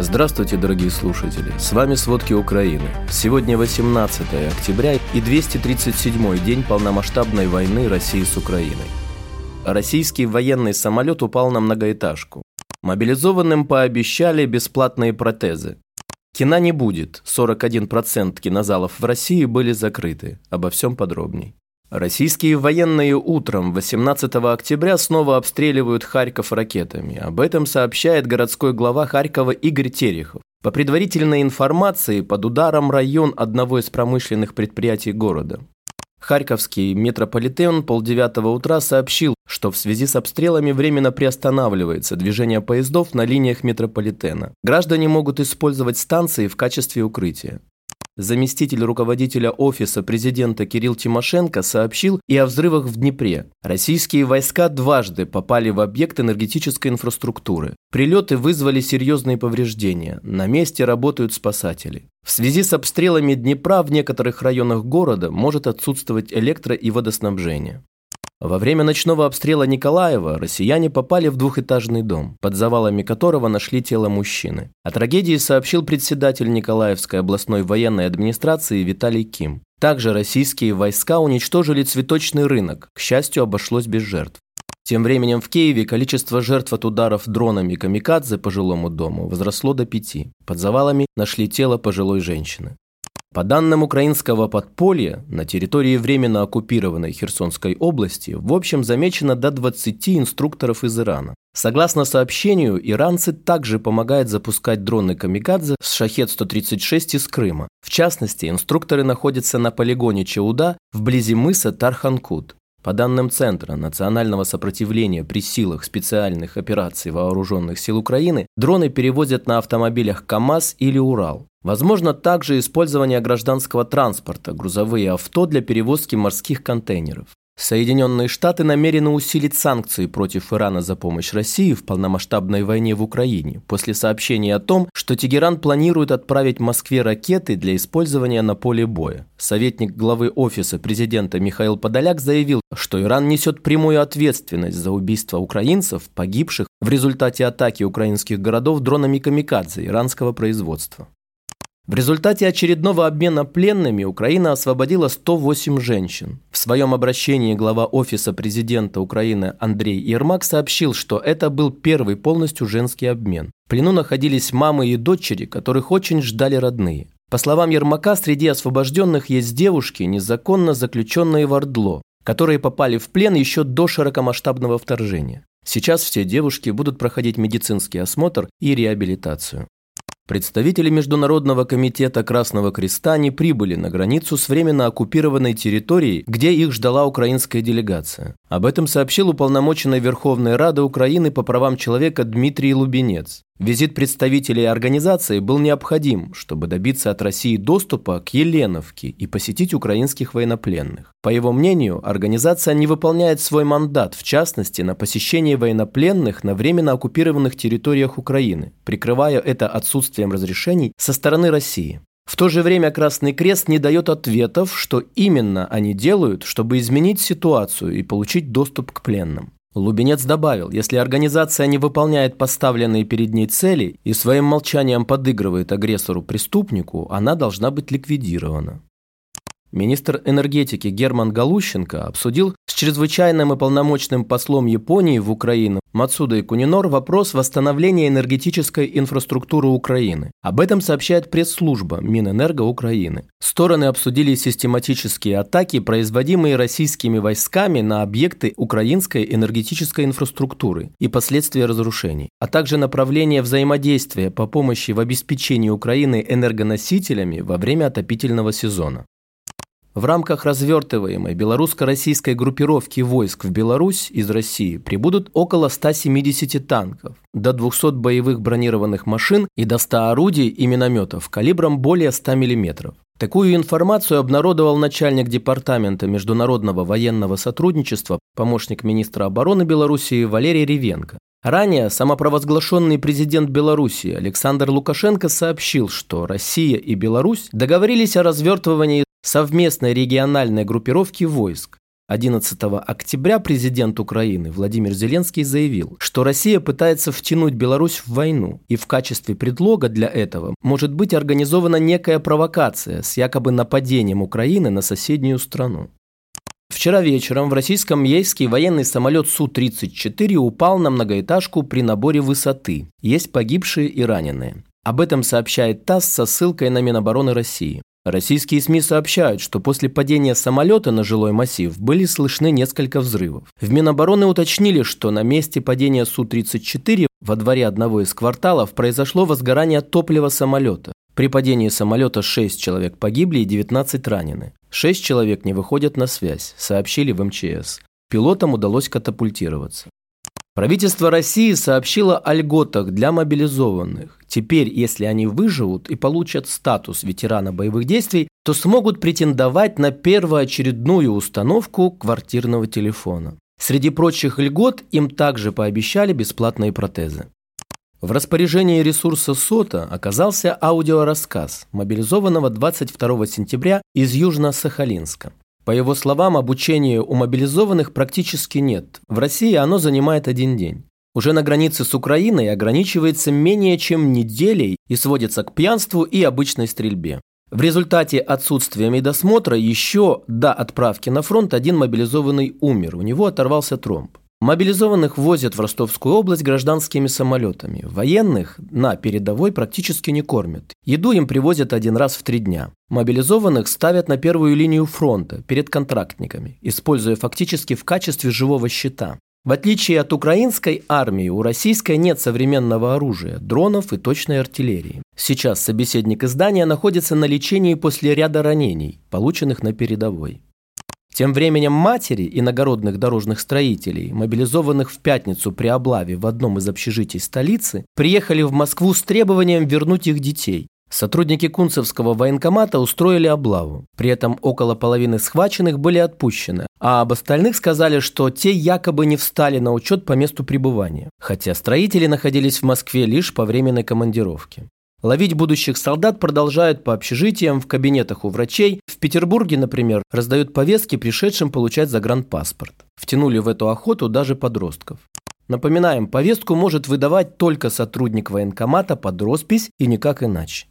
Здравствуйте, дорогие слушатели! С вами «Сводки Украины». Сегодня 18 октября и 237 день полномасштабной войны России с Украиной. Российский военный самолет упал на многоэтажку. Мобилизованным пообещали бесплатные протезы. Кино не будет, 41% кинозалов в России были закрыты. Обо всем подробней. Российские военные утром 18 октября снова обстреливают Харьков ракетами. Об этом сообщает городской глава Харькова Игорь Терехов. По предварительной информации, под ударом район одного из промышленных предприятий города. Харьковский метрополитен полдевятого утра сообщил, что в связи с обстрелами временно приостанавливается движение поездов на линиях метрополитена. Граждане могут использовать станции в качестве укрытия. Заместитель руководителя офиса президента Кирилл Тимошенко сообщил и о взрывах в Днепре. Российские войска дважды попали в объект энергетической инфраструктуры. Прилеты вызвали серьезные повреждения. На месте работают спасатели. В связи с обстрелами Днепра в некоторых районах города может отсутствовать электро- и водоснабжение. Во время ночного обстрела Николаева россияне попали в двухэтажный дом, под завалами которого нашли тело мужчины. О трагедии сообщил председатель Николаевской областной военной администрации Виталий Ким. Также российские войска уничтожили цветочный рынок, к счастью, обошлось без жертв. Тем временем в Киеве количество жертв от ударов дронами камикадзе по жилому дому возросло до пяти. Под завалами нашли тело пожилой женщины. По данным украинского подполья, на территории временно оккупированной Херсонской области в общем замечено до 20 инструкторов из Ирана. Согласно сообщению, иранцы также помогают запускать дроны «Камикадзе» с «Шахет-136» из Крыма. В частности, инструкторы находятся на полигоне Чауда вблизи мыса Тарханкут. По данным Центра национального сопротивления при силах специальных операций Вооруженных сил Украины, дроны перевозят на автомобилях КАМАЗ или Урал. Возможно также использование гражданского транспорта, грузовые авто для перевозки морских контейнеров. Соединенные Штаты намерены усилить санкции против Ирана за помощь России в полномасштабной войне в Украине после сообщения о том, что Тегеран планирует отправить Москве ракеты для использования на поле боя. Советник главы Офиса президента Михаил Подоляк заявил, что Иран несет прямую ответственность за убийство украинцев, погибших в результате атаки украинских городов дронами «Камикадзе» иранского производства. В результате очередного обмена пленными Украина освободила 108 женщин. В своем обращении глава Офиса президента Украины Андрей Ермак сообщил, что это был первый полностью женский обмен. В плену находились мамы и дочери, которых очень ждали родные. По словам Ермака, среди освобожденных есть девушки, незаконно заключенные в Ордло, которые попали в плен еще до широкомасштабного вторжения. Сейчас все девушки будут проходить медицинский осмотр и реабилитацию. Представители Международного комитета Красного Креста не прибыли на границу с временно оккупированной территорией, где их ждала украинская делегация. Об этом сообщил уполномоченный Верховной Рады Украины по правам человека Дмитрий Лубенец. Визит представителей организации был необходим, чтобы добиться от России доступа к Еленовке и посетить украинских военнопленных. По его мнению, организация не выполняет свой мандат, в частности, на посещение военнопленных на временно оккупированных территориях Украины, прикрывая это отсутствием разрешений со стороны России. В то же время Красный Крест не дает ответов, что именно они делают, чтобы изменить ситуацию и получить доступ к пленным. Лубенец добавил, если организация не выполняет поставленные перед ней цели и своим молчанием подыгрывает агрессору-преступнику, она должна быть ликвидирована. Министр энергетики Герман Галущенко обсудил с чрезвычайным и полномочным послом Японии в Украину Мацудой Кунинор вопрос восстановления энергетической инфраструктуры Украины. Об этом сообщает пресс-служба Минэнерго Украины. Стороны обсудили систематические атаки, производимые российскими войсками на объекты украинской энергетической инфраструктуры и последствия разрушений, а также направление взаимодействия по помощи в обеспечении Украины энергоносителями во время отопительного сезона. В рамках развертываемой белорусско-российской группировки войск в Беларусь из России прибудут около 170 танков, до 200 боевых бронированных машин и до 100 орудий и минометов калибром более 100 мм. Такую информацию обнародовал начальник Департамента международного военного сотрудничества, помощник министра обороны Белоруссии Валерий Ревенко. Ранее самопровозглашенный президент Белоруссии Александр Лукашенко сообщил, что Россия и Беларусь договорились о развертывании совместной региональной группировки войск. 11 октября президент Украины Владимир Зеленский заявил, что Россия пытается втянуть Беларусь в войну, и в качестве предлога для этого может быть организована некая провокация с якобы нападением Украины на соседнюю страну. Вчера вечером в российском Ейске военный самолет Су-34 упал на многоэтажку при наборе высоты. Есть погибшие и раненые. Об этом сообщает ТАСС со ссылкой на Минобороны России. Российские СМИ сообщают, что после падения самолета на жилой массив были слышны несколько взрывов. В Минобороны уточнили, что на месте падения Су-34 во дворе одного из кварталов произошло возгорание топлива самолета. При падении самолета 6 человек погибли и 19 ранены. 6 человек не выходят на связь, сообщили в МЧС. Пилотам удалось катапультироваться. Правительство России сообщило о льготах для мобилизованных. Теперь, если они выживут и получат статус ветерана боевых действий, то смогут претендовать на первоочередную установку квартирного телефона. Среди прочих льгот им также пообещали бесплатные протезы. В распоряжении ресурса СОТа оказался аудиорассказ мобилизованного 22 сентября из Южно-Сахалинска. По его словам, обучения у мобилизованных практически нет. В России оно занимает один день. Уже на границе с Украиной ограничивается менее чем неделей и сводится к пьянству и обычной стрельбе. В результате отсутствия медосмотра еще до отправки на фронт один мобилизованный умер, у него оторвался тромб. Мобилизованных возят в Ростовскую область гражданскими самолетами. Военных на передовой практически не кормят. Еду им привозят один раз в три дня. Мобилизованных ставят на первую линию фронта перед контрактниками, используя фактически в качестве живого щита. В отличие от украинской армии, у российской нет современного оружия, дронов и точной артиллерии. Сейчас собеседник издания находится на лечении после ряда ранений, полученных на передовой. Тем временем матери иногородных дорожных строителей, мобилизованных в пятницу при облаве в одном из общежитий столицы, приехали в Москву с требованием вернуть их детей. Сотрудники Кунцевского военкомата устроили облаву. При этом около половины схваченных были отпущены, а об остальных сказали, что те якобы не встали на учет по месту пребывания, хотя строители находились в Москве лишь по временной командировке. Ловить будущих солдат продолжают по общежитиям, в кабинетах у врачей. В Петербурге, например, раздают повестки пришедшим получать загранпаспорт. Втянули в эту охоту даже подростков. Напоминаем, повестку может выдавать только сотрудник военкомата под роспись и никак иначе.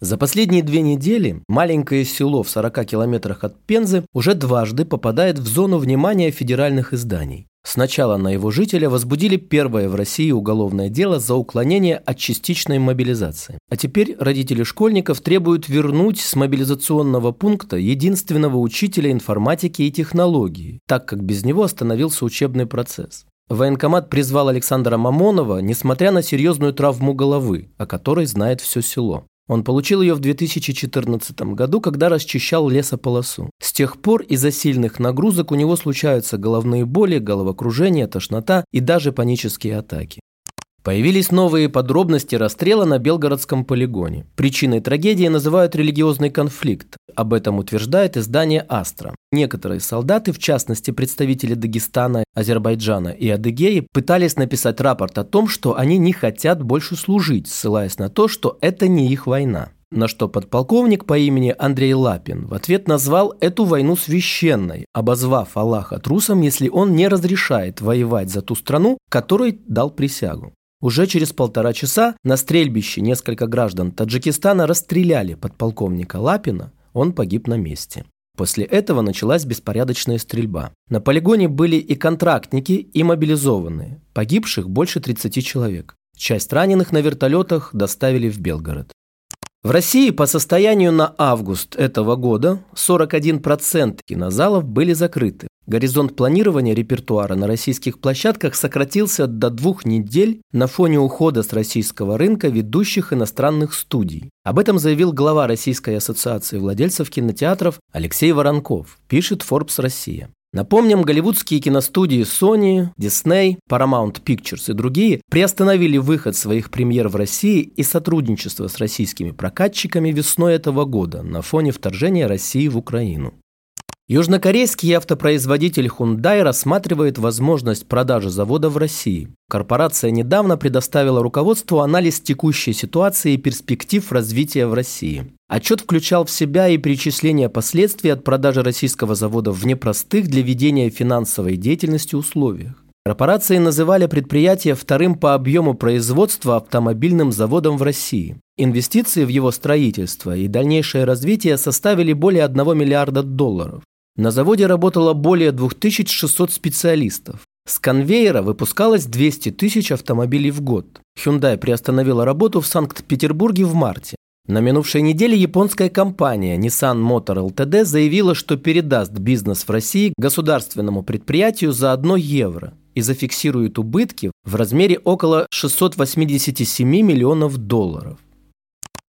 За последние две недели маленькое село в 40 километрах от Пензы уже дважды попадает в зону внимания федеральных изданий. Сначала на его жителя возбудили первое в России уголовное дело за уклонение от частичной мобилизации. А теперь родители школьников требуют вернуть с мобилизационного пункта единственного учителя информатики и технологии, так как без него остановился учебный процесс. Военкомат призвал Александра Мамонова, несмотря на серьезную травму головы, о которой знает все село. Он получил ее в 2014 году, когда расчищал лесополосу. С тех пор из-за сильных нагрузок у него случаются головные боли, головокружение, тошнота и даже панические атаки. Появились новые подробности расстрела на Белгородском полигоне. Причиной трагедии называют религиозный конфликт. Об этом утверждает издание «Астра». Некоторые солдаты, в частности представители Дагестана, Азербайджана и Адыгеи, пытались написать рапорт о том, что они не хотят больше служить, ссылаясь на то, что это не их война. На что подполковник по имени Андрей Лапин в ответ назвал эту войну священной, обозвав Аллаха трусом, если он не разрешает воевать за ту страну, которой дал присягу. Уже через полтора часа на стрельбище несколько граждан Таджикистана расстреляли подполковника Лапина, он погиб на месте. После этого началась беспорядочная стрельба. На полигоне были и контрактники, и мобилизованные. Погибших больше 30 человек. Часть раненых на вертолетах доставили в Белгород. В России по состоянию на август этого года 41% кинозалов были закрыты. Горизонт планирования репертуара на российских площадках сократился до двух недель на фоне ухода с российского рынка ведущих иностранных студий. Об этом заявил глава Российской ассоциации владельцев кинотеатров Алексей Воронков, пишет Forbes Россия. Напомним, голливудские киностудии Sony, Disney, Paramount Pictures и другие приостановили выход своих премьер в России и сотрудничество с российскими прокатчиками весной этого года на фоне вторжения России в Украину. Южнокорейский автопроизводитель Hyundai рассматривает возможность продажи завода в России. Корпорация недавно предоставила руководству анализ текущей ситуации и перспектив развития в России. Отчет включал в себя и перечисление последствий от продажи российского завода в непростых для ведения финансовой деятельности условиях. Корпорации называли предприятие вторым по объему производства автомобильным заводом в России. Инвестиции в его строительство и дальнейшее развитие составили более 1 миллиарда долларов. На заводе работало более 2600 специалистов. С конвейера выпускалось 200 тысяч автомобилей в год. Hyundai приостановила работу в Санкт-Петербурге в марте. На минувшей неделе японская компания Nissan Motor Ltd заявила, что передаст бизнес в России государственному предприятию за 1 евро и зафиксирует убытки в размере около 687 миллионов долларов.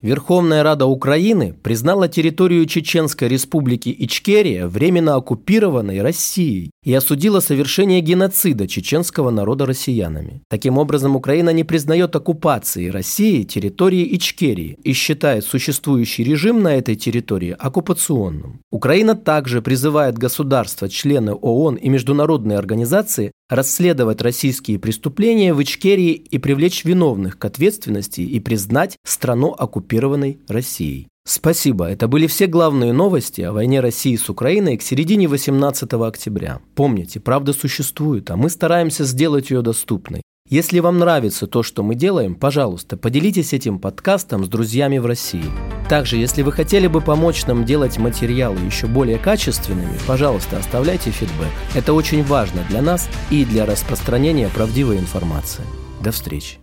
Верховная Рада Украины признала территорию Чеченской республики Ичкерия временно оккупированной Россией и осудила совершение геноцида чеченского народа россиянами. Таким образом, Украина не признает оккупации России территории Ичкерии и считает существующий режим на этой территории оккупационным. Украина также призывает государства, члены ООН и международные организации расследовать российские преступления в Ичкерии и привлечь виновных к ответственности и признать страну оккупированной Россией. Спасибо. Это были все главные новости о войне России с Украиной к середине 18 октября. Помните, правда существует, а мы стараемся сделать ее доступной. Если вам нравится то, что мы делаем, пожалуйста, поделитесь этим подкастом с друзьями в России. Также, если вы хотели бы помочь нам делать материалы еще более качественными, пожалуйста, оставляйте фидбэк. Это очень важно для нас и для распространения правдивой информации. До встречи.